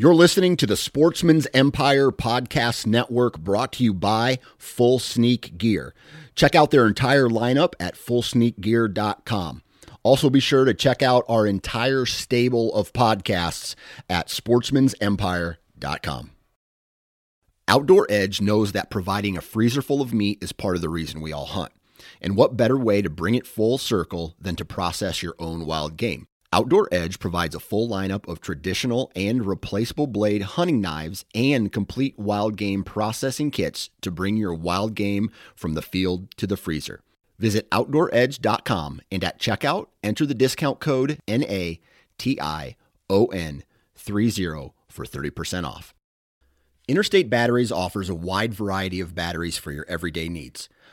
You're listening to the Sportsman's Empire Podcast Network brought to you by Full Sneak Gear. Check out their entire lineup at fullsneakgear.com. Also, be sure to check out our entire stable of podcasts at sportsmansempire.com. Outdoor Edge knows that providing a freezer full of meat is part of the reason we all hunt. And what better way to bring it full circle than to process your own wild game? Outdoor Edge provides a full lineup of traditional and replaceable blade hunting knives and complete wild game processing kits to bring your wild game from the field to the freezer. Visit OutdoorEdge.com and at checkout, enter the discount code NATION30 for 30% off. Interstate Batteries offers a wide variety of batteries for your everyday needs.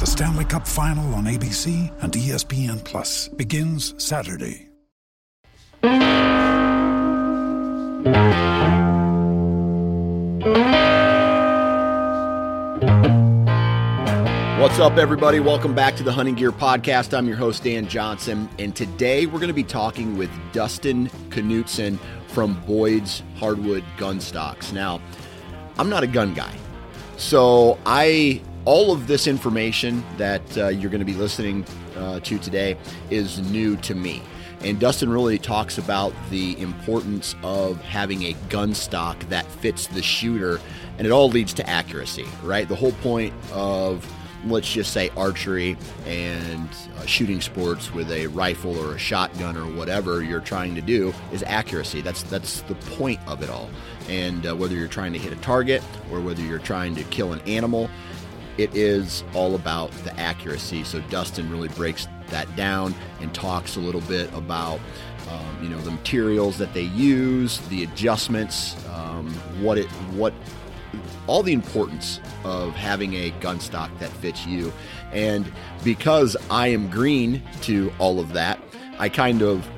The Stanley Cup Final on ABC and ESPN Plus begins Saturday. What's up, everybody? Welcome back to the Hunting Gear Podcast. I'm your host, Dan Johnson, and today we're going to be talking with Dustin Knutson from Boyd's Hardwood Gun Stocks. Now, I'm not a gun guy, so I all of this information that uh, you're going to be listening uh, to today is new to me. And Dustin really talks about the importance of having a gun stock that fits the shooter, and it all leads to accuracy, right? The whole point of let's just say archery and uh, shooting sports with a rifle or a shotgun or whatever you're trying to do is accuracy. That's that's the point of it all. And uh, whether you're trying to hit a target or whether you're trying to kill an animal, it is all about the accuracy. So Dustin really breaks that down and talks a little bit about um, you know the materials that they use, the adjustments, um, what it what all the importance of having a gun stock that fits you. And because I am green to all of that, I kind of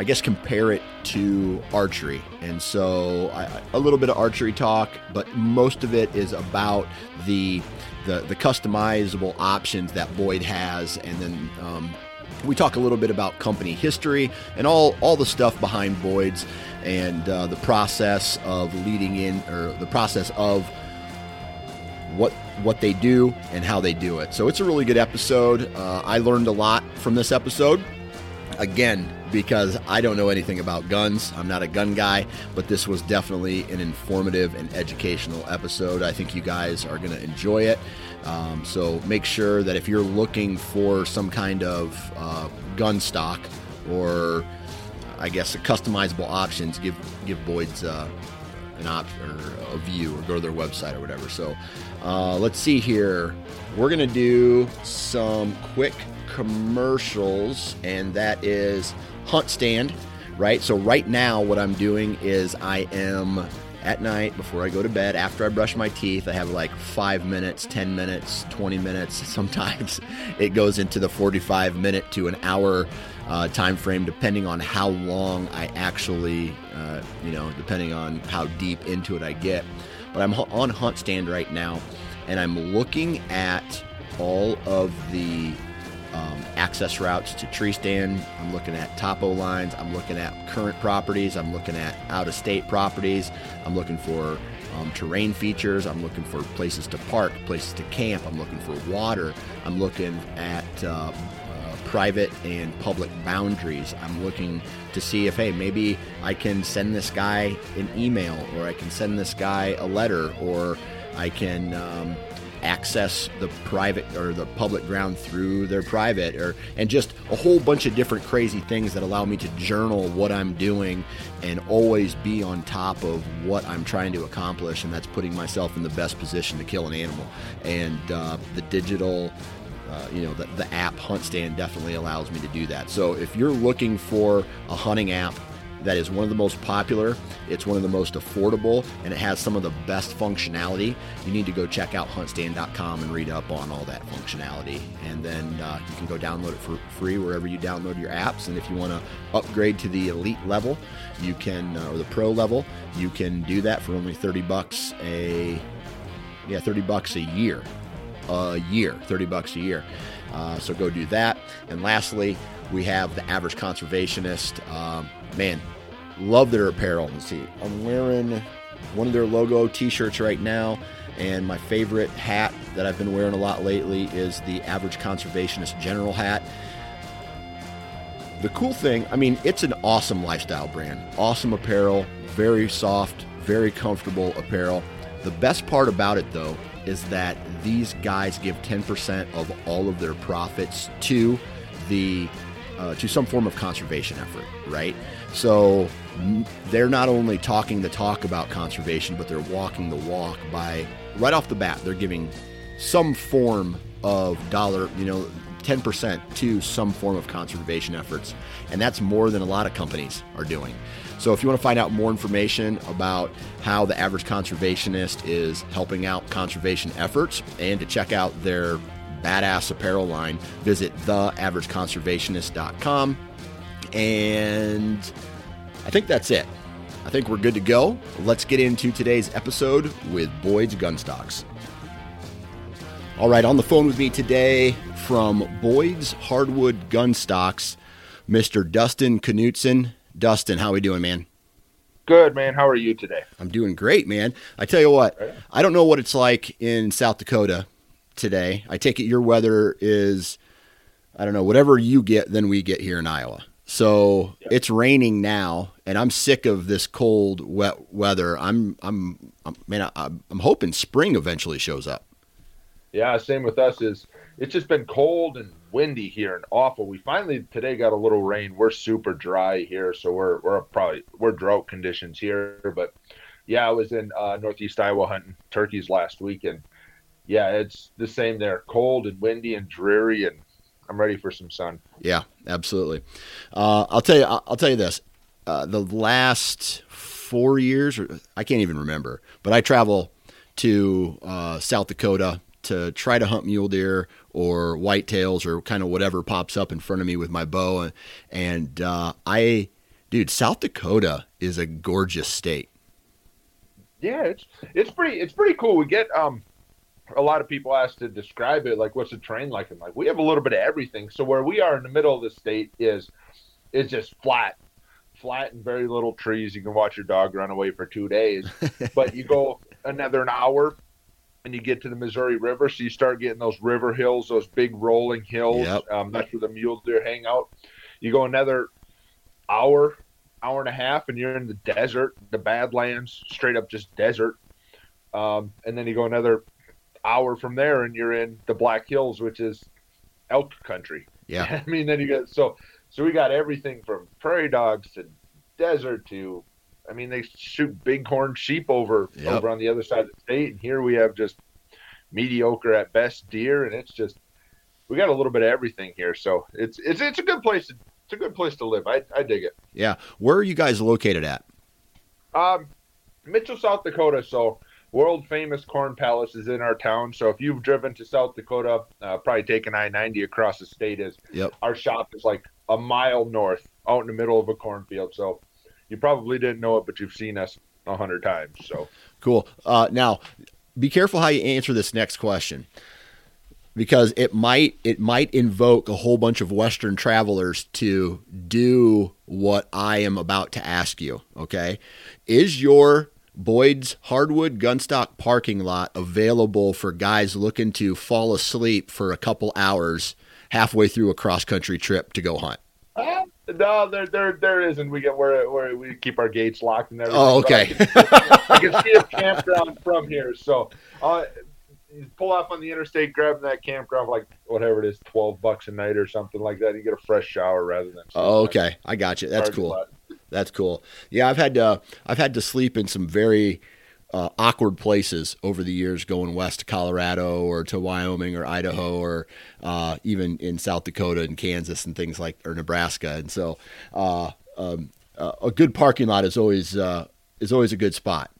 I guess compare it to archery. And so I, a little bit of archery talk, but most of it is about the the, the customizable options that Boyd has, and then um, we talk a little bit about company history and all all the stuff behind Boyd's and uh, the process of inletting or the process of what what they do and how they do it. So it's a really good episode. Uh, I learned a lot from this episode. Again, because I don't know anything about guns. I'm not a gun guy, but this was definitely an informative and educational episode. I think you guys are going to enjoy it. Um, so make sure that if you're looking for some kind of uh, gun stock or I guess customizable options, give give Boyd's uh, an option or a view or go to their website or whatever. So uh, let's see here. We're gonna do some quick commercials, and that is Hunt Stand, right? So right now, what I'm doing is I am at night before I go to bed, after I brush my teeth, I have like five minutes, 10 minutes, 20 minutes. Sometimes it goes into the 45 minute to an hour uh, time frame, depending on how long I actually, uh, you know, depending on how deep into it I get. But I'm on Hunt Stand right now, and I'm looking at all of the um, access routes to tree stand. I'm looking at topo lines. I'm looking at current properties. I'm looking at out of state properties. I'm looking for um, terrain features. I'm looking for places to park, places to camp. I'm looking for water. I'm looking at uh, uh, private and public boundaries. I'm looking to see if, hey, maybe I can send this guy an email or I can send this guy a letter or I can. Um, access the private or the public ground through their private or and just a whole bunch of different crazy things that allow me to journal what I'm doing and always be on top of what I'm trying to accomplish and that's putting myself in the best position to kill an animal. And uh, the digital uh, you know the, the app hunt stand definitely allows me to do that. So if you're looking for a hunting app that is one of the most popular, it's one of the most affordable, and it has some of the best functionality. You need to go check out huntstand.com and read up on all that functionality. And then uh, you can go download it for free wherever you download your apps. And if you want to upgrade to the elite level, you can, uh, or the pro level, you can do that for only 30 bucks a, yeah, 30 bucks a year. A year, 30 bucks a year. Uh, so go do that. And lastly, we have the average conservationist. Um, man, love their apparel. Let's see, I'm wearing one of their logo T-shirts right now, and my favorite hat that I've been wearing a lot lately is the Average Conservationist General hat. The cool thing, I mean, it's an awesome lifestyle brand, awesome apparel, very soft, very comfortable apparel. The best part about it, though, is that these guys give 10% of all of their profits to the uh, to some form of conservation effort, right? So they're not only talking the talk about conservation, but they're walking the walk by right off the bat. They're giving some form of dollar, you know, 10% to some form of conservation efforts. And that's more than a lot of companies are doing. So if you want to find out more information about how the average conservationist is helping out conservation efforts and to check out their badass apparel line, visit theaverageconservationist.com. And I think that's it. I think we're good to go. Let's get into today's episode with Boyd's Gunstocks. All right, on the phone with me today from Boyd's Hardwood Gunstocks, Mr. Dustin Knutson. Dustin, how we doing, man? Good, man. How are you today? I'm doing great, man. I tell you what, I don't know what it's like in South Dakota today. I take it your weather is, I don't know, whatever you get, then we get here in Iowa. So yep. it's raining now, and I'm sick of this cold, wet weather. I'm, I'm, I'm man, I, I'm hoping spring eventually shows up. Yeah, same with us. Is it's just been cold and windy here and awful. We finally today got a little rain. We're super dry here, so we're we're probably we're drought conditions here. But yeah, I was in uh, northeast Iowa hunting turkeys last week, and yeah, it's the same there. Cold and windy and dreary, and I'm ready for some sun. Yeah, absolutely. Uh, I'll tell you. I'll tell you this. Uh, the last four years, or I can't even remember, but I travel to uh, South Dakota to try to hunt mule deer or whitetails or kind of whatever pops up in front of me with my bow. And, and uh, I, dude, South Dakota is a gorgeous state. Yeah, it's it's pretty it's pretty cool. We get um a lot of people ask to describe it like what's the terrain like and like we have a little bit of everything so where we are in the middle of the state is is just flat flat and very little trees you can watch your dog run away for two days but you go another an hour and you get to the missouri river so you start getting those river hills those big rolling hills yep. um, that's where the mule deer hang out you go another hour hour and a half and you're in the desert the badlands straight up just desert um, and then you go another hour from there and you're in the Black Hills, which is elk country. Yeah. I mean, then you get so so we got everything from prairie dogs to desert to I mean they shoot bighorn sheep over yep. over on the other side of the state and here we have just mediocre at best deer and it's just we got a little bit of everything here. So it's it's it's a good place to it's a good place to live. I I dig it. Yeah. Where are you guys located at? Um Mitchell, South Dakota. So world famous corn palace is in our town. So if you've driven to South Dakota, uh, probably taking I 90 across the state is yep. our shop is like a mile north out in the middle of a cornfield. So you probably didn't know it, but you've seen us a hundred times. So cool. Uh, now be careful how you answer this next question. because it might it might invoke a whole bunch of Western travelers to do what I am about to ask you. Okay, is your Boyd's Hardwood Gunstock parking lot available for guys looking to fall asleep for a couple hours halfway through a cross country trip to go hunt? No, there, there, there isn't. We get where, where we keep our gates locked and everything. Oh, okay. I can, I can, see a campground from here, so uh, you pull off on the interstate, grab that campground for like whatever it is, twelve bucks a night or something like that. You get a fresh shower rather than. Oh, okay, I got you. That's cool. That's cool. Yeah, I've had to I've had to sleep in some very uh, awkward places over the years, going west to Colorado or to Wyoming or Idaho or uh, even in South Dakota and Kansas and things like or Nebraska. And so, uh, um, uh, a good parking lot is always uh, is always a good spot.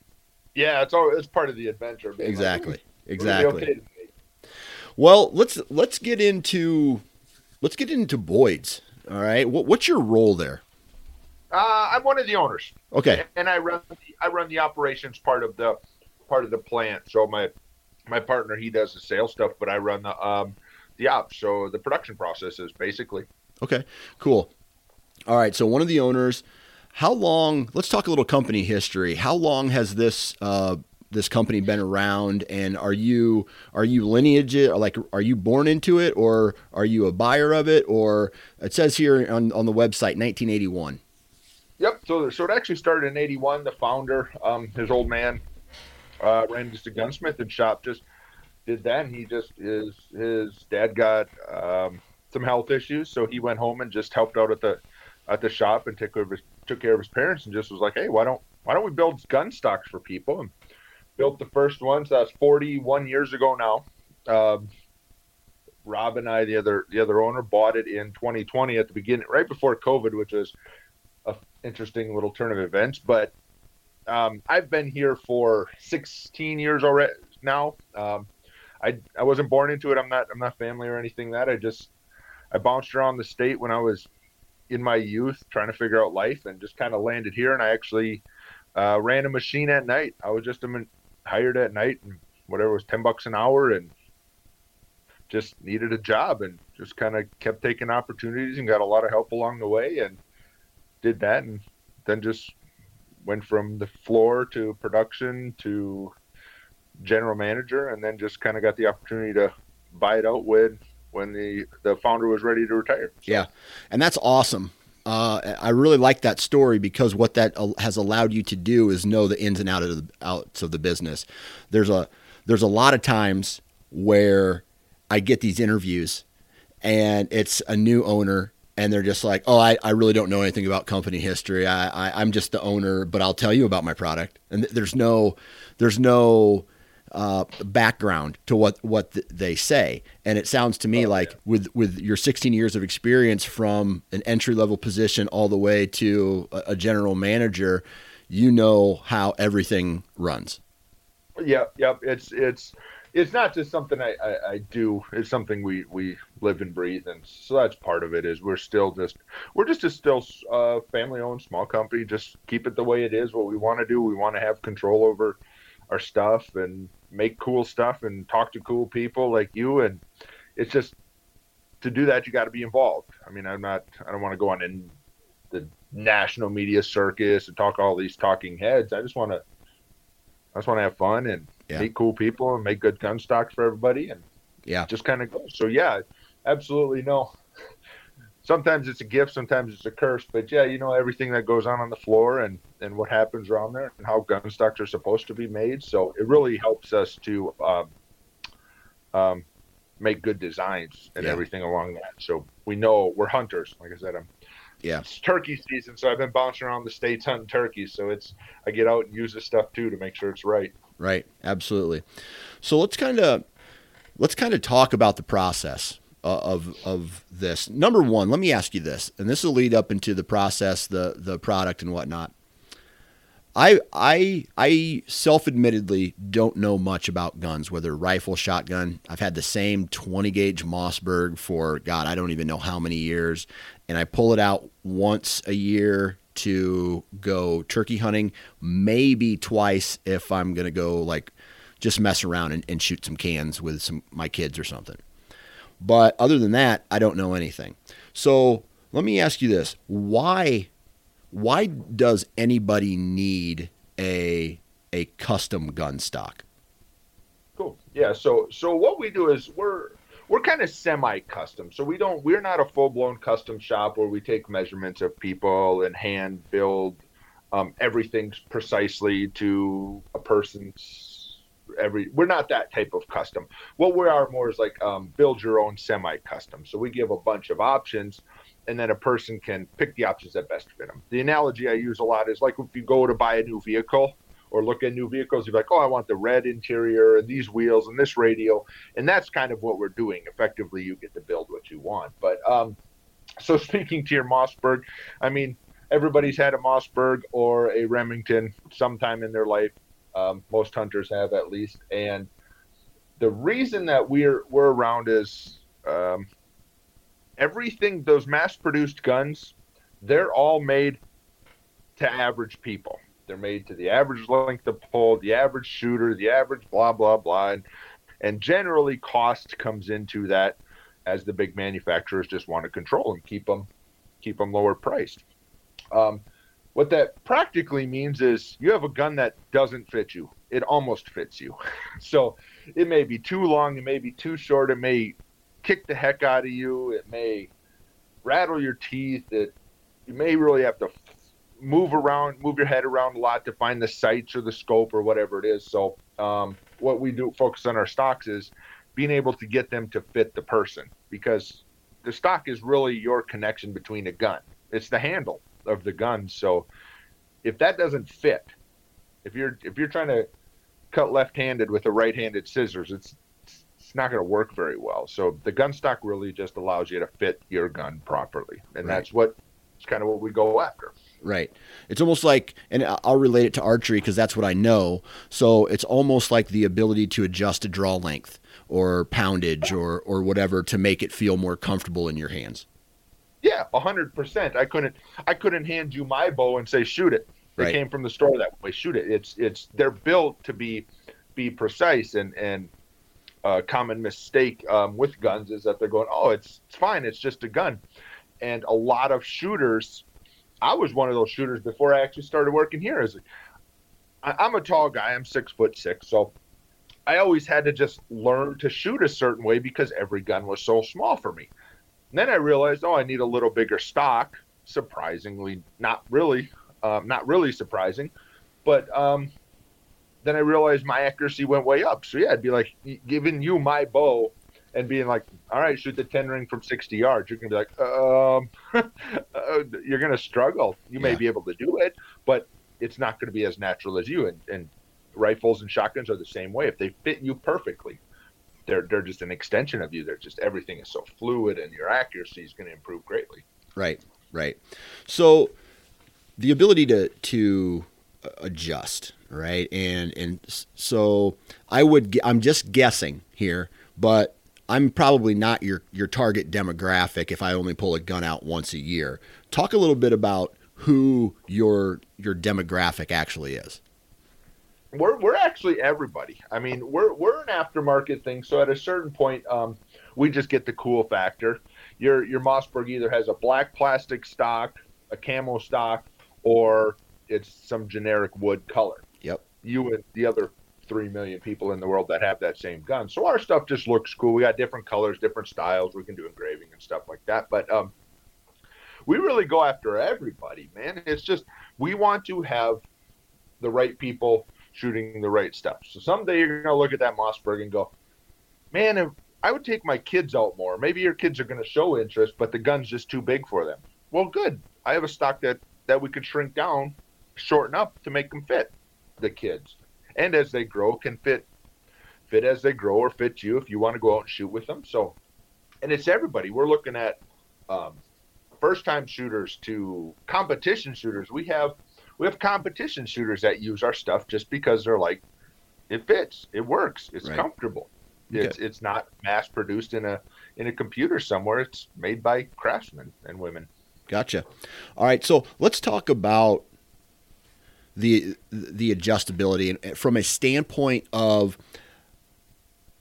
Yeah, it's all it's part of the adventure. Exactly. Like, exactly. Okay well, let's let's get into let's get into Boyd's. All right. What, what's your role there? Uh, I'm one of the owners. Okay. And I run the, I run the operations part of the part of the plant. So my my partner he does the sales stuff, but I run the um the ops. So the production processes basically. Okay. Cool. All right. So one of the owners. How long? Let's talk a little company history. How long has this uh, this company been around? And are you are you lineage like are you born into it, or are you a buyer of it? Or it says here on on the website 1981. Yep. So, so it actually started in '81. The founder, um, his old man, uh, ran just a gunsmith and shop. Just did that. And he just his his dad got um, some health issues, so he went home and just helped out at the at the shop and took care of his took care of his parents and just was like, hey, why don't why don't we build gun stocks for people? And built the first one. So that's 41 years ago now. Um, Rob and I, the other the other owner, bought it in 2020 at the beginning, right before COVID, which was interesting little turn of events. But um, I've been here for 16 years already now. Um, I I wasn't born into it. I'm not I'm not family or anything that I just I bounced around the state when I was in my youth trying to figure out life and just kind of landed here and I actually uh, ran a machine at night. I was just a, hired at night and whatever was 10 bucks an hour and just needed a job and just kind of kept taking opportunities and got a lot of help along the way and did that and then just went from the floor to production to general manager and then just kind of got the opportunity to buy it out when when the the founder was ready to retire so. yeah and that's awesome uh, I really like that story because what that has allowed you to do is know the ins and out of the, outs of the business. There's a there's a lot of times where I get these interviews and it's a new owner and they're just like, oh, I, I really don't know anything about company history. I, I am just the owner, but I'll tell you about my product. And th- there's no there's no uh, background to what what th- they say. And it sounds to me oh, like yeah. with with your 16 years of experience from an entry level position all the way to a, a general manager, you know how everything runs. Yep, yep. It's it's it's not just something I, I, I, do. It's something we, we live and breathe, and so that's part of it. Is we're still just we're just a still uh, family owned small company. Just keep it the way it is. What we want to do, we want to have control over our stuff and make cool stuff and talk to cool people like you. And it's just to do that, you got to be involved. I mean, I'm not. I don't want to go on in the national media circus and talk all these talking heads. I just want to. I just want to have fun and yeah. meet cool people and make good gun stocks for everybody and yeah. just kind of go. So yeah absolutely no. Sometimes it's a gift sometimes it's a curse but yeah you know everything that goes on on the floor and and what happens around there and how gun stocks are supposed to be made. So it really helps us to um, um, make good designs and yeah. everything along that. So we know we're hunters. Like i said i'm yeah. it's turkey season so i've been bouncing around the states hunting turkeys. So it's i get out and use this stuff too to make sure it's right right? Absolutely. So let's kind of let's kind of talk about the process uh, of of this. Number one, let me ask you this, and this will lead up into the process, the the product, and whatnot. I I I self-admittedly don't know much about guns, whether rifle, shotgun. I've had the same 20 gauge Mossberg for God, I don't even know how many years, and I pull it out once a year to go turkey hunting, maybe twice if I'm going to go like just mess around and, and, shoot some cans with some my kids or something. But other than that, I don't know anything. So let me ask you this: Why, why does anybody need a a custom gun stock? Cool. Yeah. So so what we do is we're we're kind of semi-custom. So we don't we're not a full-blown custom shop where we take measurements of people and hand build um, everything precisely to a person's every we're not that type of custom. What we are more is like um, build your own semi-custom. So we give a bunch of options and then a person can pick the options that best fit them the analogy i use a lot is like if you go to buy a new vehicle or look at new vehicles you're like oh i want the red interior and these wheels and this radio and that's kind of what we're doing effectively you get to build what you want but um, so speaking to your mossberg i mean everybody's had a mossberg or a remington sometime in their life um, most hunters have at least. And the reason that we're we're around is um, everything. Those mass-produced guns, they're all made to average people. They're made to the average length of pull, the average shooter, the average blah blah blah, and, and generally cost comes into that as the big manufacturers just want to control and keep them keep them lower priced. Um, what that practically means is you have a gun that doesn't fit you. It almost fits you. so it may be too long, it may be too short, it may kick the heck out of you, it may rattle your teeth, it you may really have to move around, move your head around a lot to find the sights or the scope or whatever it is. So um, what we do focus on our stocks is being able to get them to fit the person because the stock is really your connection between a gun. It's the handle of the gun. So if that doesn't fit, if you're if you're trying to cut left-handed with a right-handed scissors, it's it's not going to work very well. So the gun stock really just allows you to fit your gun properly, and right. that's what it's kind of what we go after. Right. It's almost like, and I'll relate it to archery because that's what I know. So it's almost like the ability to adjust a draw length or poundage or or whatever to make it feel more comfortable in your hands. Yeah, a hundred percent. I couldn't I couldn't hand you my bow and say shoot it. They right. came from the store that way. Shoot it. It's it's they're built to be be precise and and a common mistake um, with guns is that they're going, oh, it's it's fine. It's just a gun, and a lot of shooters. I was one of those shooters before I actually started working here. As I, I'm a tall guy. I'm six foot six, so I always had to just learn to shoot a certain way because every gun was so small for me. And then I realized, oh, I need a little bigger stock. Surprisingly, not really, um, not really surprising, but um, then I realized my accuracy went way up. So yeah, I'd be like giving you my bow and being like, all right, shoot the ten ring from sixty yards. You're gonna be like, um, uh, you're gonna struggle. You may be able to do it, but it's not going to be as natural as you. And, and rifles and shotguns are the same way. If they fit you perfectly, they're they're just an extension of you. They're just everything is so fluid, and your accuracy is going to improve greatly. Right, right. So the ability to to adjust, right, and and so I would I'm just guessing here, but I'm probably not your your target demographic if I only pull a gun out once a year. Talk a little bit about who your your demographic actually is we're we're actually everybody. I mean, we're we're an aftermarket thing. So at a certain point, um, we just get the cool factor. Your your Mossberg either has a black plastic stock, a camo stock, or it's some generic wood color. Yep. You and the other three million people in the world that have that same gun. So our stuff just looks cool. We got different colors, different styles. We can do engraving and stuff like that. But um, we really go after everybody, man. It's just we want to have the right people shooting the right stuff. So someday you're going to look at that Mossberg and go, man, if I would take my kids out more. Maybe your kids are going to show interest, but the gun's just too big for them. Well, good. I have a stock that that we could shrink down, shorten up to make them fit the kids, and as they grow, can fit fit as they grow or fit you if you want to go out and shoot with them. So, and it's everybody. We're looking at um, first time shooters to competition shooters. We have we have competition shooters that use our stuff just because they're like, it fits, it works, it's right. comfortable. Okay. It's it's not mass produced in a in a computer somewhere. It's made by craftsmen and women. Gotcha. All right, so let's talk about the the adjustability and from a standpoint of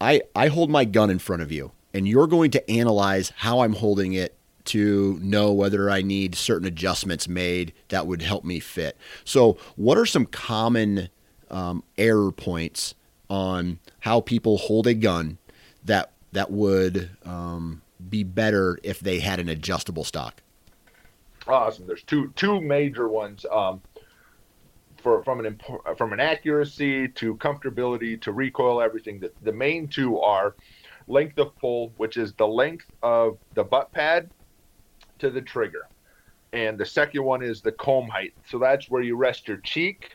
I I hold my gun in front of you and you're going to analyze how I'm holding it to know whether I need certain adjustments made that would help me fit. So, what are some common um, error points on how people hold a gun that that would um, be better if they had an adjustable stock? Awesome. There's two two major ones. Um, for from an uh, from an accuracy to comfortability to recoil, everything. The, the main two are length of pull, which is the length of the butt pad to the trigger, and the second one is the comb height. So that's where you rest your cheek,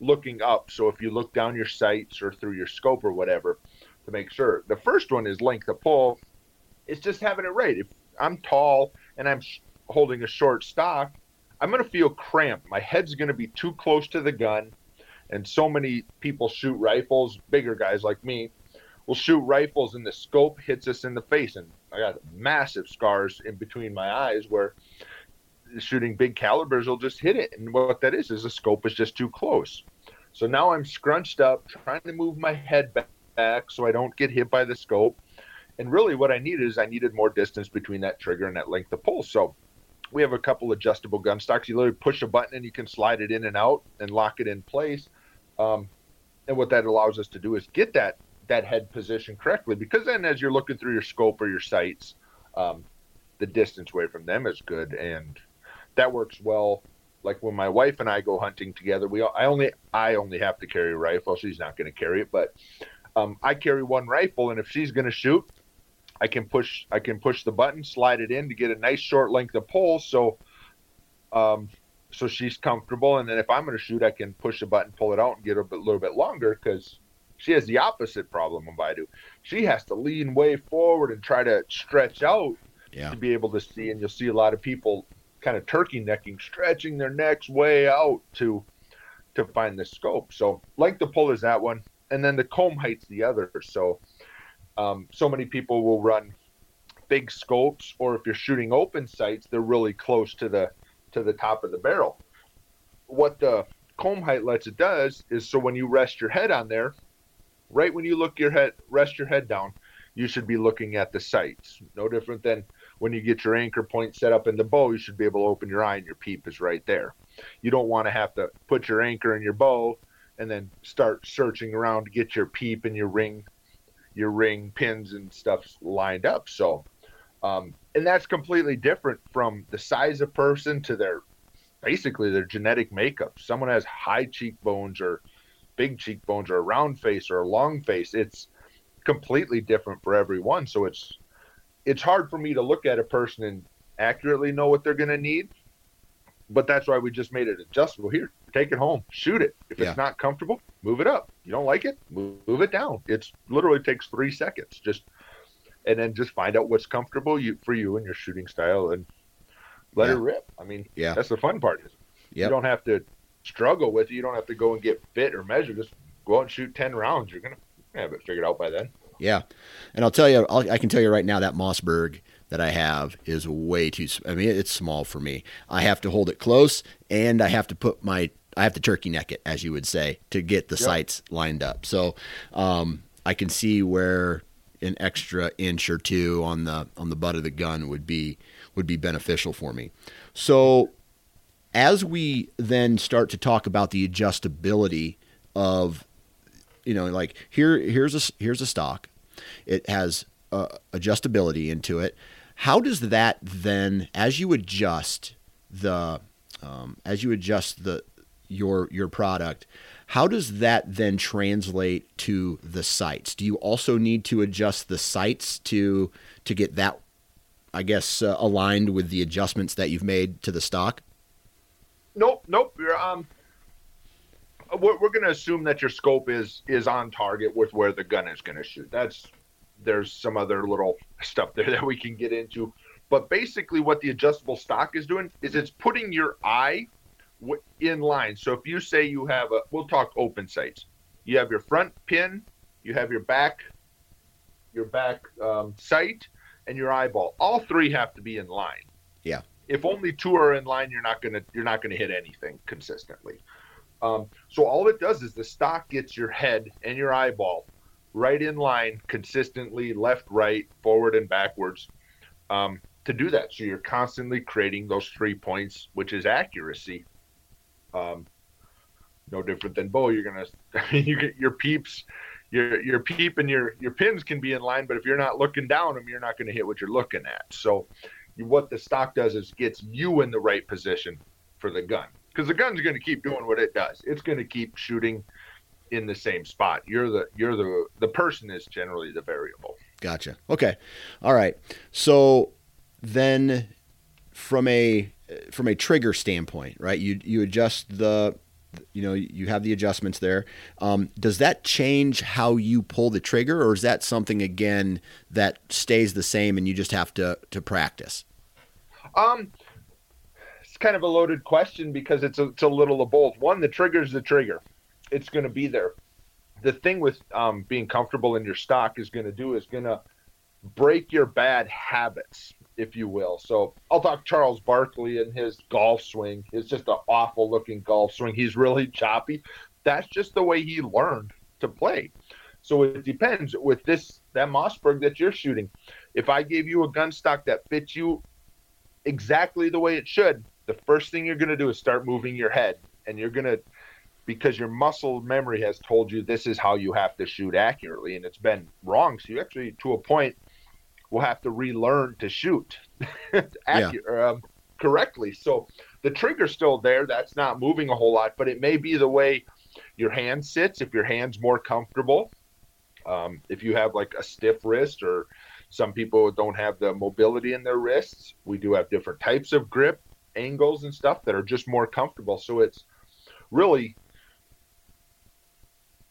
looking up. So if you look down your sights or through your scope or whatever, to make sure. The first one is length of pull. It's just having it right. If I'm tall and I'm holding a short stock, I'm going to feel cramped. My head's going to be too close to the gun. And so many people shoot rifles, bigger guys like me, will shoot rifles and the scope hits us in the face. And I got massive scars in between my eyes where shooting big calibers will just hit it. And what that is, is the scope is just too close. So now I'm scrunched up, trying to move my head back so I don't get hit by the scope. And really, what I needed is I needed more distance between that trigger and that length of pull. So we have a couple adjustable gun stocks. You literally push a button and you can slide it in and out and lock it in place. Um, and what that allows us to do is get that that head position correctly because then as you're looking through your scope or your sights, um, the distance away from them is good and that works well. Like when my wife and I go hunting together, we I only I only have to carry a rifle. She's not going to carry it, but um, I carry one rifle, and if she's going to shoot, I can push I can push the button, slide it in to get a nice short length of pull. So, um, so she's comfortable. And then if I'm going to shoot, I can push the button, pull it out, and get a bit, little bit longer because she has the opposite problem of I do. She has to lean way forward and try to stretch out yeah. to be able to see. And you'll see a lot of people kind of turkey necking, stretching their necks way out to to find the scope. So length of pull is that one, and then the comb height's the other. So um, so many people will run big scopes, or if you're shooting open sights, they're really close to the to the top of the barrel. What the comb height lets it does is so when you rest your head on there, right when you look your head rest your head down, you should be looking at the sights. No different than when you get your anchor point set up in the bow, you should be able to open your eye and your peep is right there. You don't want to have to put your anchor in your bow and then start searching around to get your peep and your ring your ring pins and stuff lined up. So, um, and that's completely different from the size of person to their basically their genetic makeup. Someone has high cheekbones or big cheekbones or a round face or a long face. It's completely different for everyone. So it's it's hard for me to look at a person and accurately know what they're going to need. But that's why we just made it adjustable. Here, take it home, shoot it. If yeah. it's not comfortable, move it up. You don't like it, move, move it down. It's literally takes three seconds. Just and then just find out what's comfortable you for you and your shooting style and let yeah. it rip. I mean, yeah, that's the fun part. Is yep. you don't have to struggle with it. You don't have to go and get fit or measure. Just go out and shoot ten rounds. You're gonna have it figured out by then. Yeah, and I'll tell you, I'll, I can tell you right now that Mossberg that I have is way too. I mean, it's small for me. I have to hold it close, and I have to put my I have to turkey neck it, as you would say, to get the yep. sights lined up. So um, I can see where an extra inch or two on the on the butt of the gun would be would be beneficial for me. So as we then start to talk about the adjustability of you know like here here's a here's a stock it has uh, adjustability into it how does that then, as you adjust the, um, as you adjust the your your product, how does that then translate to the sights? Do you also need to adjust the sights to to get that, I guess, uh, aligned with the adjustments that you've made to the stock? Nope, nope. You're, um, we're, we're going to assume that your scope is is on target with where the gun is going to shoot. That's there's some other little stuff there that we can get into. But basically, what the adjustable stock is doing is it's putting your eye in line. So if you say you have a, we'll talk open sights. You have your front pin, you have your back, your back um, sight, and your eyeball. All three have to be in line. Yeah. If only two are in line, you're not gonna you're not gonna hit anything consistently. Um, so all it does is the stock gets your head and your eyeball right in line consistently, left, right, forward, and backwards. Um, to do that, so you're constantly creating those three points, which is accuracy. Um, no different than bow. You're gonna, you get your peeps, your your peep and your your pins can be in line, but if you're not looking down them, you're not going to hit what you're looking at. So, what the stock does is gets you in the right position for the gun because the gun's going to keep doing what it does. It's going to keep shooting in the same spot. You're the you're the the person is generally the variable. Gotcha. Okay. All right. So then from a from a trigger standpoint, right? You you adjust the you know you have the adjustments there. Um, does that change how you pull the trigger, or is that something again that stays the same and you just have to to practice? Um, it's kind of a loaded question because it's a, it's a little of both. One, the trigger is the trigger; it's going to be there. The thing with um, being comfortable in your stock is going to do is going to break your bad habits if you will. So I'll talk Charles Barkley and his golf swing. It's just an awful looking golf swing. He's really choppy. That's just the way he learned to play. So it depends with this that Mossberg that you're shooting. If I gave you a gun stock that fits you exactly the way it should, the first thing you're going to do is start moving your head, and you're going to because your muscle memory has told you this is how you have to shoot accurately, and it's been wrong. So you actually, to a point, will have to relearn to shoot accurate, yeah. um, correctly. So the trigger's still there. That's not moving a whole lot, but it may be the way your hand sits. If your hand's more comfortable, um, if you have like a stiff wrist or some people don't have the mobility in their wrists, we do have different types of grip angles and stuff that are just more comfortable. So it's really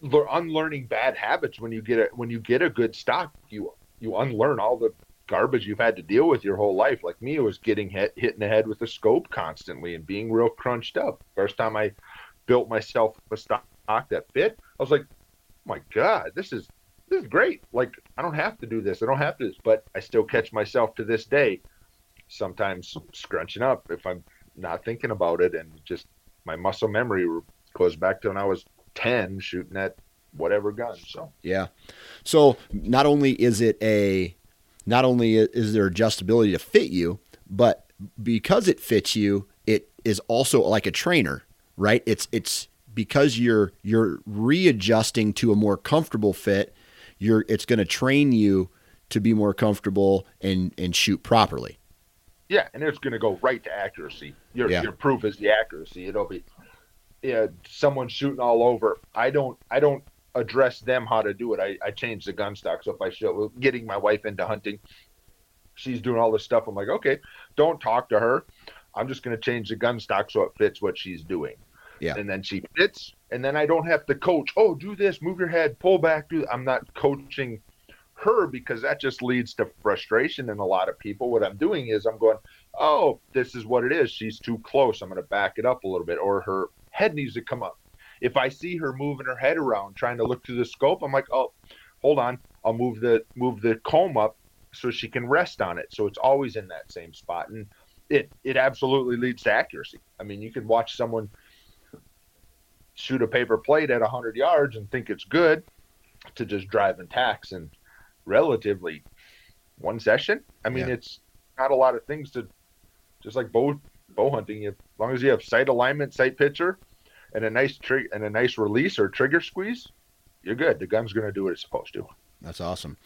unlearning bad habits when you get a when you get a good stock you you unlearn all the garbage you've had to deal with your whole life. Like me, it was getting hit, hit in the head with a scope constantly and being real crunched up. First time I built myself a stock that fit, I was like, oh my God, this is this is great. Like I don't have to do this. I don't have to, but I still catch myself to this day, sometimes scrunching up if I'm not thinking about it, and just my muscle memory goes back to when I was ten shooting at whatever gun. So yeah. So not only is it a, not only is there adjustability to fit you, but because it fits you, it is also like a trainer, right? It's it's because you're you're readjusting to a more comfortable fit. You're it's going to train you to be more comfortable and and shoot properly. Yeah, and it's going to go right to accuracy. Your yeah. your proof is the accuracy. It'll be yeah, someone shooting all over. I don't I don't address them how to do it. I, I changed the gun stock. So if I show getting my wife into hunting, she's doing all this stuff. I'm like, okay, don't talk to her. I'm just going to change the gun stock so it fits what she's doing. Yeah. And then she fits, and then I don't have to coach. Oh, do this, move your head, pull back. Do. I'm not coaching her because that just leads to frustration in a lot of people. What I'm doing is I'm going, oh, this is what it is. She's too close. I'm going to back it up a little bit, or her head needs to come up if I see her moving her head around trying to look through the scope, I'm like, oh, hold on, I'll move the move the comb up so she can rest on it. So it's always in that same spot, and it it absolutely leads to accuracy. I mean, you can watch someone shoot a paper plate at 100 yards and think it's good to just drive and tacks and relatively one session. I mean, yeah. it's not a lot of things to just like bow bow hunting. As long as you have sight alignment, sight picture, and a nice trigger and a nice release or trigger squeeze, you're good. The gun's going to do what it's supposed to. That's awesome.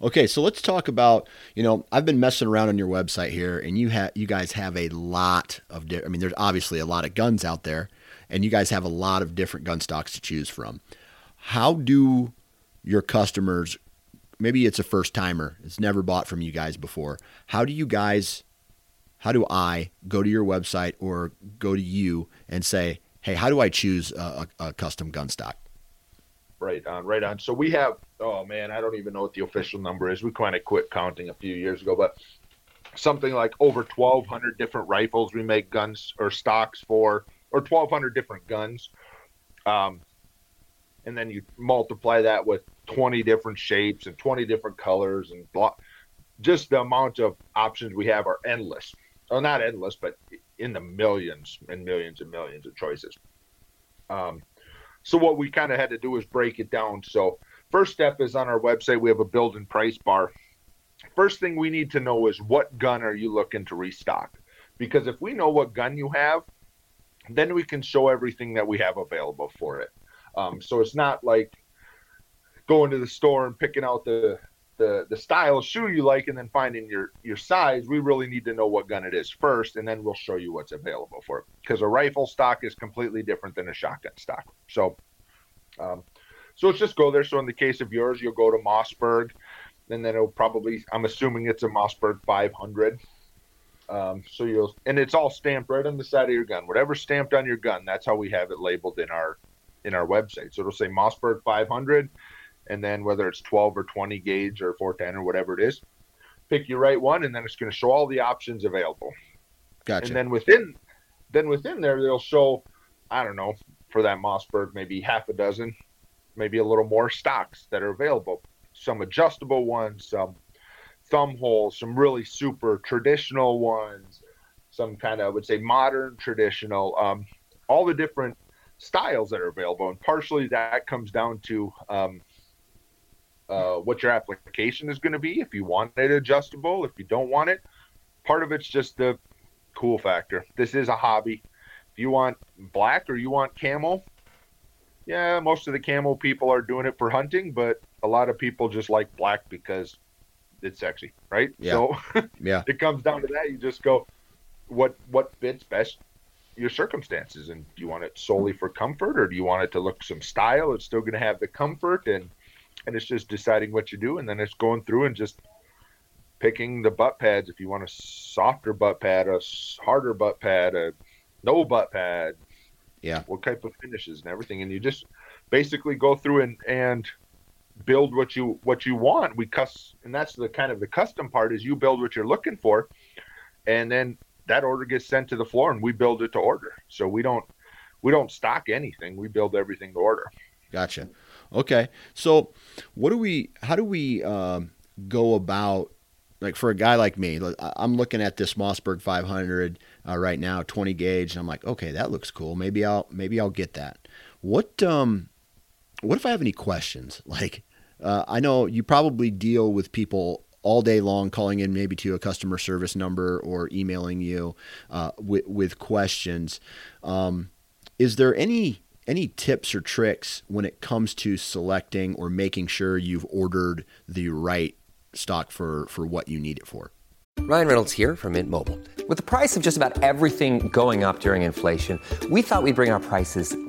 Okay, so let's talk about, you know, I've been messing around on your website here and you have you guys have a lot of di- I mean there's obviously a lot of guns out there and you guys have a lot of different gun stocks to choose from. How do your customers maybe it's a first timer, it's never bought from you guys before. How do you guys how do I go to your website or go to you and say, hey, how do I choose a, a, custom gun stock? Right on, right on. So we have, oh man, I don't even know what the official number is. We kind of quit counting a few years ago, but something like over 1,200 different rifles we make guns or stocks for, or 1,200 different guns. Um, and then you multiply that with 20 different shapes and 20 different colors and blah, just the amount of options we have are endless. Well, not endless, but in the millions and millions and millions of choices. Um, so what we kind of had to do is break it down. So first step is on our website. We have a build and price bar. First thing we need to know is what gun are you looking to restock? Because if we know what gun you have, then we can show everything that we have available for it. Um, so it's not like going to the store and picking out the the the style of shoe you like and then finding your your size we really need to know what gun it is first and then we'll show you what's available for it. Because a rifle stock is completely different than a shotgun stock. So um, so let's just go there. So in the case of yours you'll go to mossberg and then it'll probably i'm assuming it's a mossberg 500 um, so you'll and it's all stamped right on the side of your gun. Whatever's stamped on your gun that's how we have it labeled in our in our website. So it'll say mossberg 500 and then whether it's 12 or 20 gauge or 410 or whatever it is, pick your right one, and then it's going to show all the options available. Gotcha. And then within, then within there, they'll show, I don't know, for that Mossberg, maybe half a dozen, maybe a little more stocks that are available. Some adjustable ones, some thumb holes, some really super traditional ones, some kind of, I would say, modern traditional, um, all the different styles that are available. And partially that comes down to um, uh, what your application is going to be. If you want it adjustable, if you don't want it, part of it's just the cool factor. This is a hobby. If you want black or you want camel, yeah, most of the camel people are doing it for hunting, but a lot of people just like black because it's sexy, right? Yeah. So yeah, it comes down to that. You just go, what what fits best your circumstances, and do you want it solely for comfort, or do you want it to look some style? It's still going to have the comfort and and it's just deciding what you do, and then it's going through and just picking the butt pads. If you want a softer butt pad, a harder butt pad, a no butt pad, yeah, what type of finishes and everything, and you just basically go through and and build what you what you want. We cuss, and that's the kind of the custom part is you build what you're looking for, and then that order gets sent to the floor, and we build it to order. So we don't we don't stock anything. We build everything to order. Gotcha. Okay. So, what do we? How do we um, go about? Like for a guy like me, I'm looking at this Mossberg 500 uh, right now, 20 gauge, and I'm like, okay, that looks cool. Maybe I'll maybe I'll get that. What um, what if I have any questions? Like, uh, I know you probably deal with people all day long calling in maybe to a customer service number or emailing you uh, with, with questions. Um, is there any any tips or tricks when it comes to selecting or making sure you've ordered the right stock for for what you need it for? Ryan Reynolds here from Mint Mobile. With the price of just about everything going up during inflation, we thought we'd bring our prices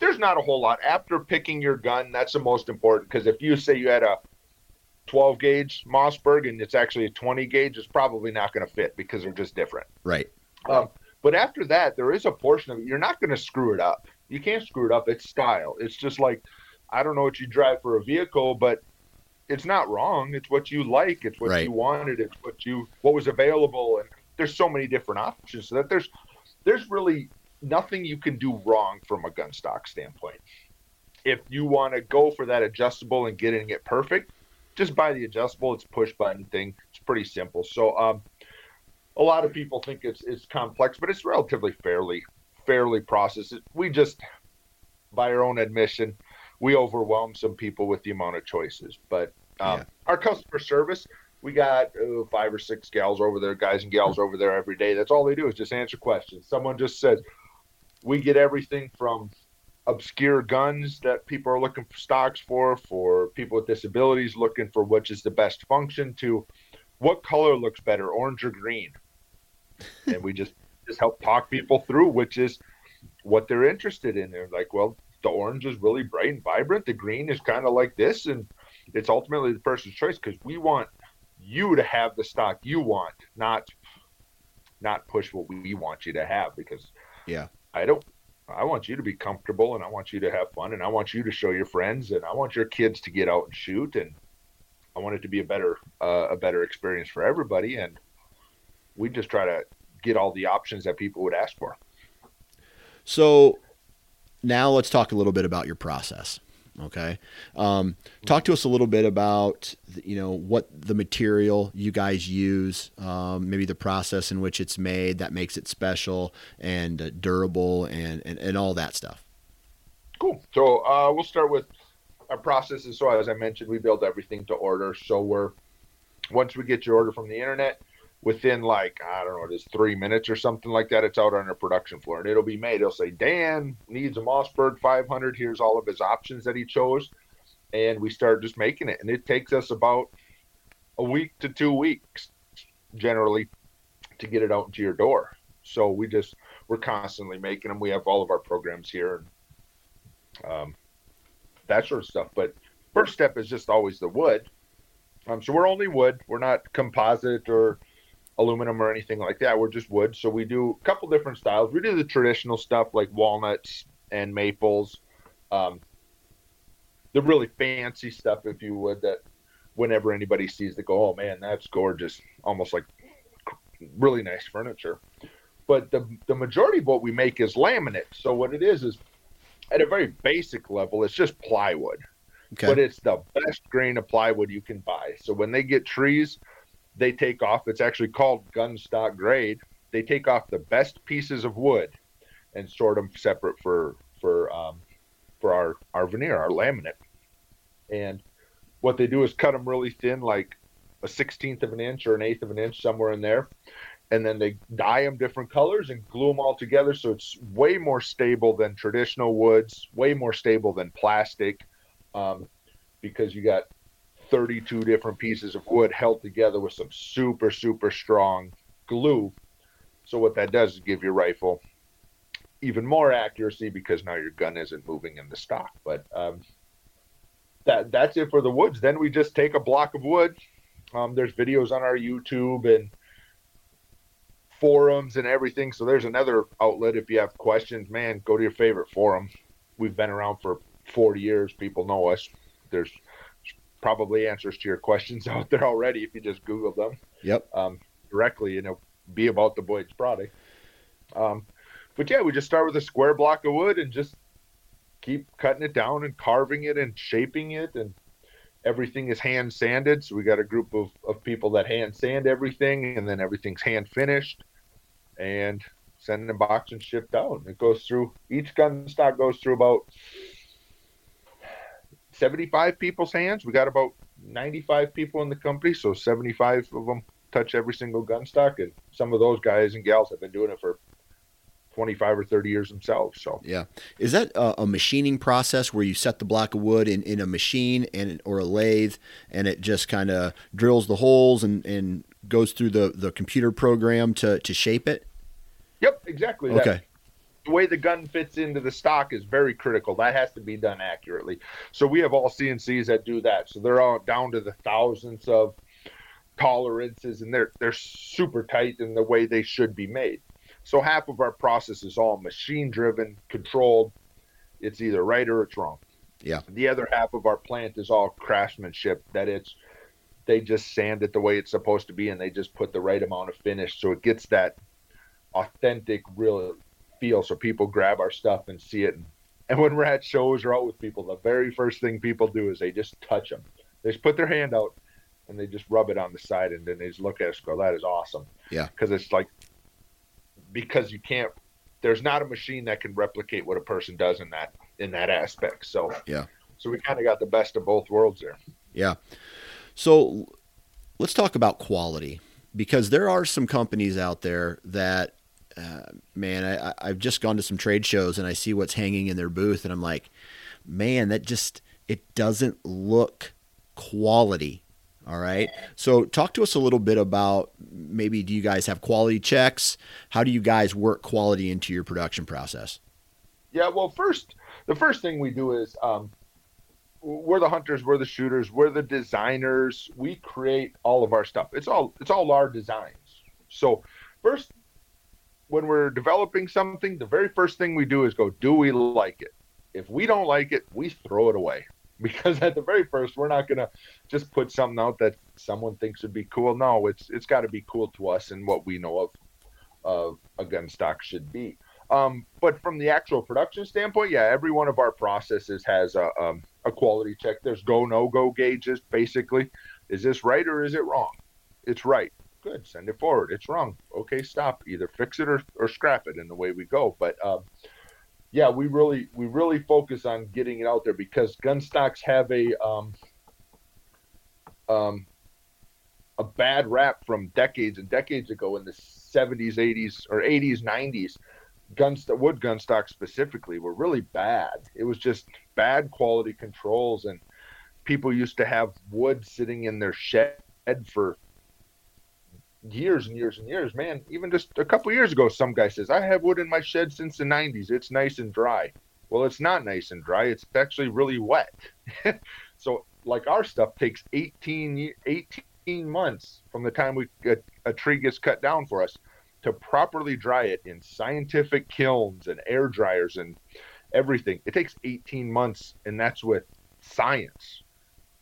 there's not a whole lot after picking your gun. That's the most important because if you say you had a 12 gauge Mossberg and it's actually a 20 gauge, it's probably not going to fit because they're just different. Right. Um, but after that, there is a portion of it. You're not going to screw it up. You can't screw it up. It's style. It's just like, I don't know what you drive for a vehicle, but it's not wrong. It's what you like. It's what Right. you wanted. It's what you, what was available. And there's so many different options so that there's, there's really nothing you can do wrong from a gun stock standpoint. If you want to go for that adjustable and getting it perfect, just buy the adjustable. It's push button thing. It's pretty simple. So, um, a lot of people think it's it's complex, but it's relatively fairly fairly processed. We just, by our own admission, we overwhelm some people with the amount of choices. But um, Yeah. our customer service, we got uh, five or six gals over there, guys and gals over there every day. That's all they do is just answer questions. Someone just says, we get everything from obscure guns that people are looking for stocks for, for people with disabilities looking for which is the best function, to what color looks better, orange or green. and we just just help talk people through which is what they're interested in. They're like, well, the orange is really bright and vibrant. The green is kind of like this, and it's ultimately the person's choice because we want you to have the stock you want, not not push what we want you to have because Yeah. I don't I want you to be comfortable and I want you to have fun and I want you to show your friends and I want your kids to get out and shoot and I want it to be a better uh, a better experience for everybody, and we just try to get all the options that people would ask for. So now let's talk a little bit about your process. Okay. Um, talk to us a little bit about, you know, what the material you guys use, um, maybe the process in which it's made that makes it special and uh, durable and, and, and all that stuff. Cool. So uh, we'll start with our processes. So as I mentioned, we build everything to order. So we're, once we get your order from the internet, within like I don't know, it is three minutes or something like that. It's out on our production floor, and it'll be made. It'll say Dan needs a Mossberg 500. Here's all of his options that he chose, and we start just making it. And it takes us about a week to two weeks generally to get it out into your door. So we just we're constantly making them. We have all of our programs here, and um, that sort of stuff. But first step is just always the wood. Um, so we're only wood. We're not composite or aluminum or anything like that. We're just wood. So we do a couple different styles. We do the traditional stuff like walnuts and maples. Um, the really fancy stuff, if you would, that whenever anybody sees they go, oh man, that's gorgeous. Almost like really nice furniture. But the, the majority of what we make is laminate. So what it is is at a very basic level, it's just plywood. Okay. But it's the best grain of plywood you can buy. So when they get trees, they take off. It's actually called gun stock grade. They take off the best pieces of wood and sort them separate for for um, for our our veneer, our laminate. And what they do is cut them really thin, like a sixteenth of an inch or an eighth of an inch, somewhere in there. And then they dye them different colors and glue them all together. So it's way more stable than traditional woods, way more stable than plastic, um, because you got 32 different pieces of wood held together with some super, super strong glue. So what that does is give your rifle even more accuracy because now your gun isn't moving in the stock. But um, that that's it for the woods. Then we just take a block of wood. Um, there's videos on our YouTube and forums and everything. So there's another outlet. If you have questions, man, go to your favorite forum. We've been around for 40 years. People know us. There's probably answers to your questions out there already if you just Google them. Yep. Um, directly, you know, be about the Boyd's product. Um, but yeah, we just start with a square block of wood and just keep cutting it down and carving it and shaping it and everything is hand sanded. So we got a group of, of people that hand sand everything and then everything's hand finished and send in a box and shipped out. It goes through each gun stock goes through about 75 people's hands. We got about 95 people in the company, so 75 of them touch every single gun stock, and some of those guys and gals have been doing it for 25 or 30 years themselves. So yeah, is that a, a, machining process where you set the block of wood in, in a machine and or a lathe, and it just kind of drills the holes and, and goes through the, the computer program to, to shape it? Yep, exactly. Okay. That the way the gun fits into the stock is very critical. That has to be done accurately. So we have all CNCs that do that. So they're all down to the thousands of tolerances, and they're they're super tight in the way they should be made. So half of our process is all machine driven, controlled. It's either right or it's wrong. Yeah. The other half of our plant is all craftsmanship. That it's they just sand it the way it's supposed to be, and they just put the right amount of finish, so it gets that authentic, real feel so people grab our stuff and see it. And, when we're at shows or out with people, the very first thing people do is they just touch them. They just put their hand out and they just rub it on the side and then they just look at us go, that is awesome. Yeah. Because it's like, because you can't, there's not a machine that can replicate what a person does in that, in that aspect. So, yeah. So we kind of got the best of both worlds there. Yeah. So let's talk about quality because there are some companies out there that uh, man, I, I've just gone to some trade shows and I see what's hanging in their booth, and I'm like, man, that just it doesn't look quality. All right. So, talk to us a little bit about maybe do you guys have quality checks? How do you guys work quality into your production process? Yeah. Well, first, the first thing we do is um, we're the hunters, we're the shooters, we're the designers. We create all of our stuff. It's all it's all our designs. So, first when we're developing something, the very first thing we do is go, do we like it? If we don't like it, we throw it away. because at the very first we're not to just put something out that someone thinks would be cool. No it's it's got to be cool to us and what we know of of a gun stock should be. Um, but from the actual production standpoint yeah every one of our processes has a, um, a quality check. There's go no go gauges basically. Is this right or is it wrong? It's right good. Send it forward. It's wrong. Okay stop. Either fix it or, or scrap it and the way we go. But um, yeah, we really we really focus on getting it out there because gun stocks have a um, um, a bad rap from decades and decades ago in the 70s, 80s, or 80s, 90s. Guns, wood gun stocks specifically were really bad. It was just bad quality controls, and people used to have wood sitting in their shed for years and years and years. Man, even just a couple years ago, some guy says, I have wood in my shed since the 90s. It's nice and dry. Well, it's not nice and dry. It's actually really wet. so, like our stuff takes 18, 18 months from the time we a, a tree gets cut down for us to properly dry it in scientific kilns and air dryers and everything. It takes 18 months, and that's with science.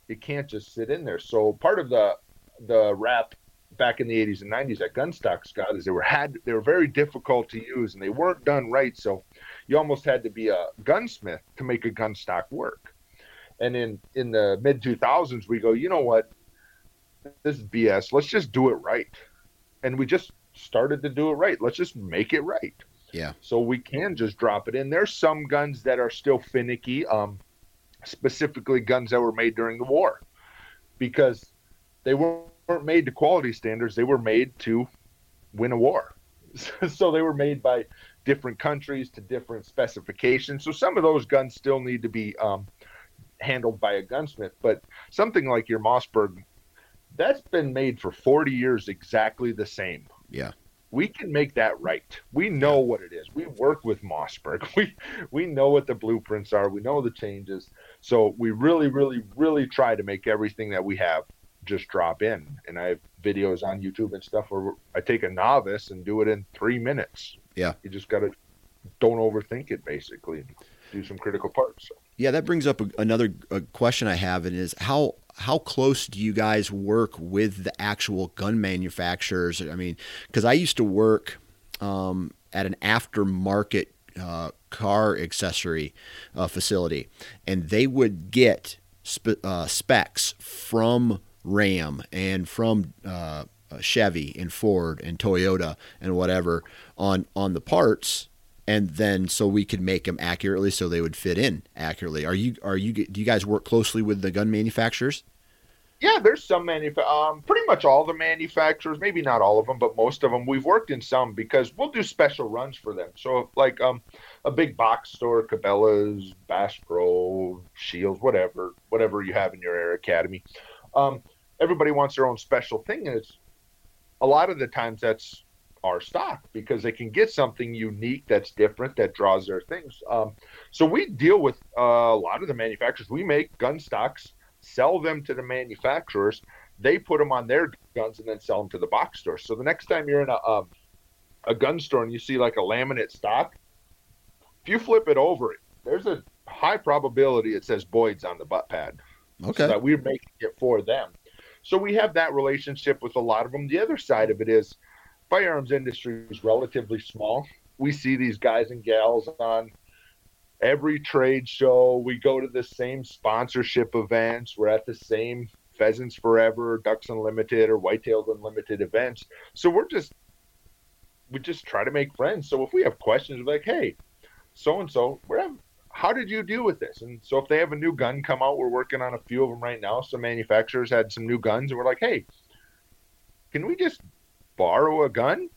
It can't just sit in there. So part of the the rap back in the 80s and 90s at gun stocks got is they were had they were very difficult to use and they weren't done right. So you almost had to be a gunsmith to make a gun stock work. And in in the mid 2000s we go you know what? This is bs let's just do it right. And we just started to do it right. Let's just make it right. Yeah. So we can just drop it in. There's some guns that are still finicky um specifically guns that were made during the war because they were weren't made to quality standards. They were made to win a war. so they were made by different countries to different specifications. So some of those guns still need to be um, handled by a gunsmith. But something like your Mossberg, that's been made for 40 years exactly the same. Yeah. We can make that right. We know what it is. We work with Mossberg. We we know what the blueprints are. We know the changes. So we really, really, really try to make everything that we have just drop in. And I have videos on YouTube and stuff where I take a novice and do it in three minutes. Yeah. You just got to don't overthink it, basically. Do some critical parts. Yeah, that brings up a, another a question I have, and is how how close do you guys work with the actual gun manufacturers? I mean, because I used to work um, at an aftermarket uh, car accessory uh, facility, and they would get spe- uh, specs from Ram and from uh, uh, Chevy and Ford and Toyota and whatever on on the parts, and then so we could make them accurately so they would fit in accurately. Are you are you do you guys work closely with the gun manufacturers? Yeah, there's some manufa- um, pretty much all the manufacturers, maybe not all of them, but most of them. We've worked in some because we'll do special runs for them. So, like um, a big box store, Cabela's, Bass Pro, Scheels, whatever, whatever you have in your Air Academy. Um, everybody wants their own special thing, and it's a lot of the times that's our stock because they can get something unique that's different that draws their things. Um, so we deal with uh, a lot of the manufacturers. We make gun stocks, sell them to the manufacturers. They put them on their guns and then sell them to the box store. So the next time you're in a um, a gun store and you see like a laminate stock, if you flip it over, there's a high probability it says Boyd's on the butt pad. Okay. So that we're making it for them. So we have that relationship with a lot of them. The other side of it is firearms industry is relatively small. We see these guys and gals on every trade show. We go to the same sponsorship events. We're at the same Pheasants Forever, Ducks Unlimited, or Whitetails Unlimited events. So we're just we just try to make friends. So if we have questions, we're like, hey, so and so, we're having how did you deal with this? And so if they have a new gun come out, we're working on a few of them right now. Some manufacturers had some new guns, and we're like, hey, can we just borrow a gun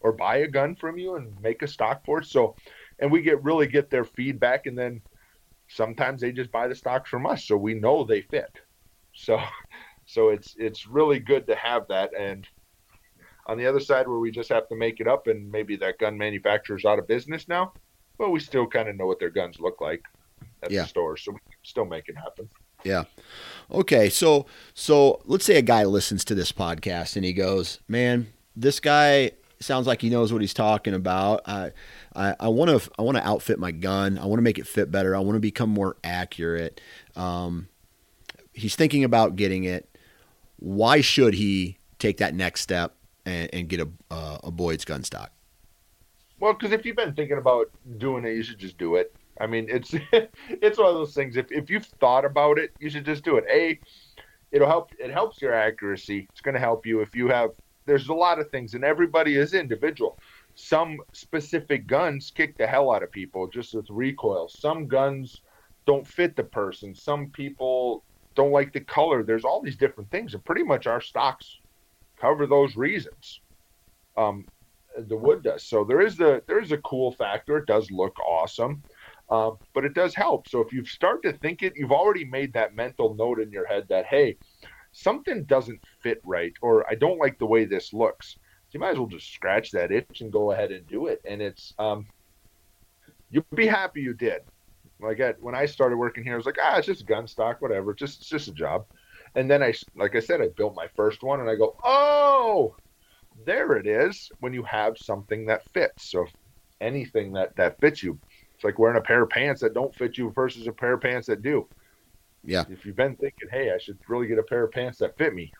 or buy a gun from you and make a stock for it? So, and we get really get their feedback, and then sometimes they just buy the stocks from us, so we know they fit. So, so it's it's really good to have that. And on the other side, where we just have to make it up, and maybe that gun manufacturer's out of business now but we still kind of know what their guns look like at Yeah. the store, so we can still make it happen. Yeah. Okay. So so let's say a guy listens to this podcast and he goes, "Man, this guy sounds like he knows what he's talking about. I I want to I want to outfit my gun. I want to make it fit better. I want to become more accurate. Um, he's thinking about getting it. Why should he take that next step and, and get a uh, a Boyd's gun stock? Well, because if you've been thinking about doing it, you should just do it. I mean, it's it's one of those things. If if you've thought about it, you should just do it. A, it'll help. It helps your accuracy. It's going to help you if you have. There's a lot of things, and everybody is individual. Some specific guns kick the hell out of people just with recoil. Some guns don't fit the person. Some people don't like the color. There's all these different things, and pretty much our stocks cover those reasons. Um, the wood does. So there is the there is a cool factor. It does look awesome. Um, but it does help. So if you start to think it, you've already made that mental note in your head that, hey, something doesn't fit right, or I don't like the way this looks. You might as well just scratch that itch and go ahead and do it. And it's, um, you'll be happy you did. Like I, when I started working here, I was like, ah, it's just gun stock, whatever, just it's just a job. And then I, like I said, I built my first one, and I go, oh, there it is. When you have something that fits, so anything that that fits you, it's like wearing a pair of pants that don't fit you versus a pair of pants that do. Yeah. If you've been thinking, hey, I should really get a pair of pants that fit me,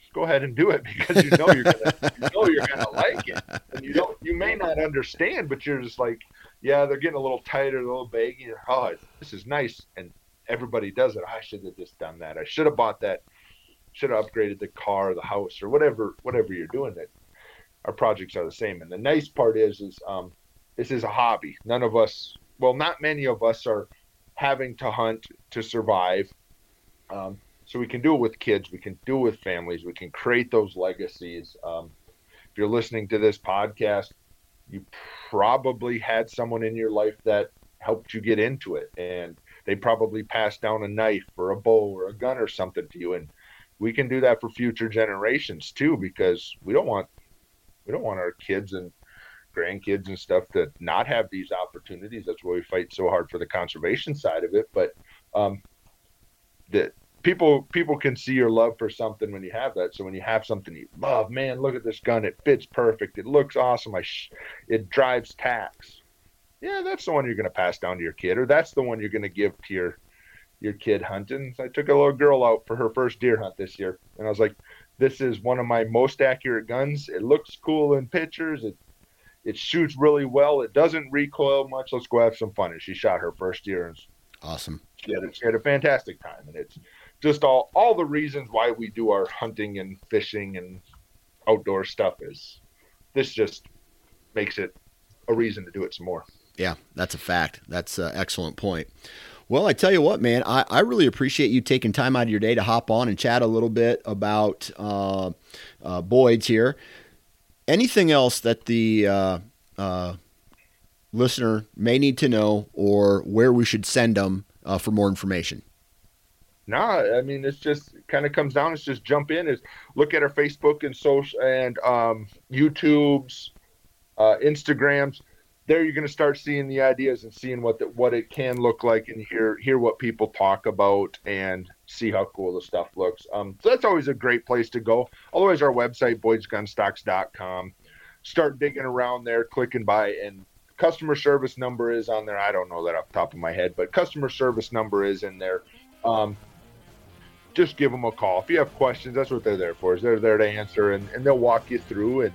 just go ahead and do it because you know you're gonna you know you're gonna like it. And you don't you may not understand, but you're just like, yeah, they're getting a little tighter, a little baggy. Oh, this is nice. And everybody does it. I should have just done that. I should have bought that. Should have upgraded the car, the house, or whatever whatever you're doing. That our projects are the same. And the nice part is is um, this is a hobby. None of us, well, not many of us are having to hunt to survive. Um, so we can do it with kids, we can do it with families, we can create those legacies. Um, if you're listening to this podcast, you probably had someone in your life that helped you get into it, and they probably passed down a knife or a bow or a gun or something to you. And we can do that for future generations too, because we don't want we don't want our kids and grandkids and stuff to not have these opportunities. That's why we fight so hard for the conservation side of it. But um, that people people can see your love for something when you have that. So when you have something you love, man, look at this gun. It fits perfect. It looks awesome. I sh- it drives tacks. Yeah, that's the one you're going to pass down to your kid, or that's the one you're going to give to your your kid hunting. So I took a little girl out for her first deer hunt this year, and I was like, "This is one of my most accurate guns. It looks cool in pictures. It it shoots really well. It doesn't recoil much. Let's go have some fun. And she shot her first deer. And awesome. She had, a, she had a fantastic time. And it's just all, all the reasons why we do our hunting and fishing and outdoor stuff is this just makes it a reason to do it some more. Yeah, that's a fact. That's an excellent point. Well, I tell you what, man, I, I really appreciate you taking time out of your day to hop on and chat a little bit about uh, uh, Boyd's here anything else that the uh, uh, listener may need to know or where we should send them uh, for more information? No, I mean it's just kind of comes down. It's just jump in. Is look at our Facebook and social and um, YouTube's, uh, Instagrams there you're going to start seeing the ideas and seeing what the, what it can look like and hear hear what people talk about and see how cool the stuff looks. Um, so that's always a great place to go. Otherwise, our website boydsgunstocks.com. Start digging around there, clicking by, and customer service number is on there. I don't know that off the top of my head, but customer service number is in there. Um, just give them a call if you have questions. That's what they're there for. Is they're there to answer and, and they'll walk you through and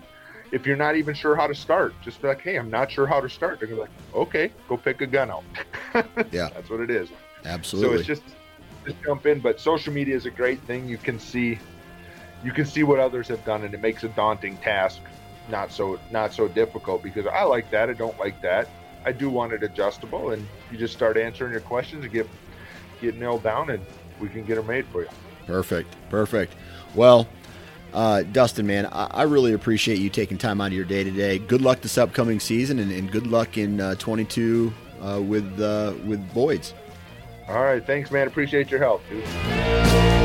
if you're not even sure how to start, just be like, hey, I'm not sure how to start. They're like, okay, go pick a gun out. yeah, that's what it is. Absolutely. So it's just just jump in. But social media is a great thing. You can see you can see what others have done, and it makes a daunting task not so not so difficult because I like that. I don't like that. I do want it adjustable, and you just start answering your questions and get get nailed down, and we can get them made for you. Perfect. Perfect. Well, uh, Dustin, man, I, I, really appreciate you taking time out of your day today. Good luck this upcoming season, and, and good luck in uh, 22 uh, with uh, with Boyd's. All right, thanks, man. Appreciate your help, dude.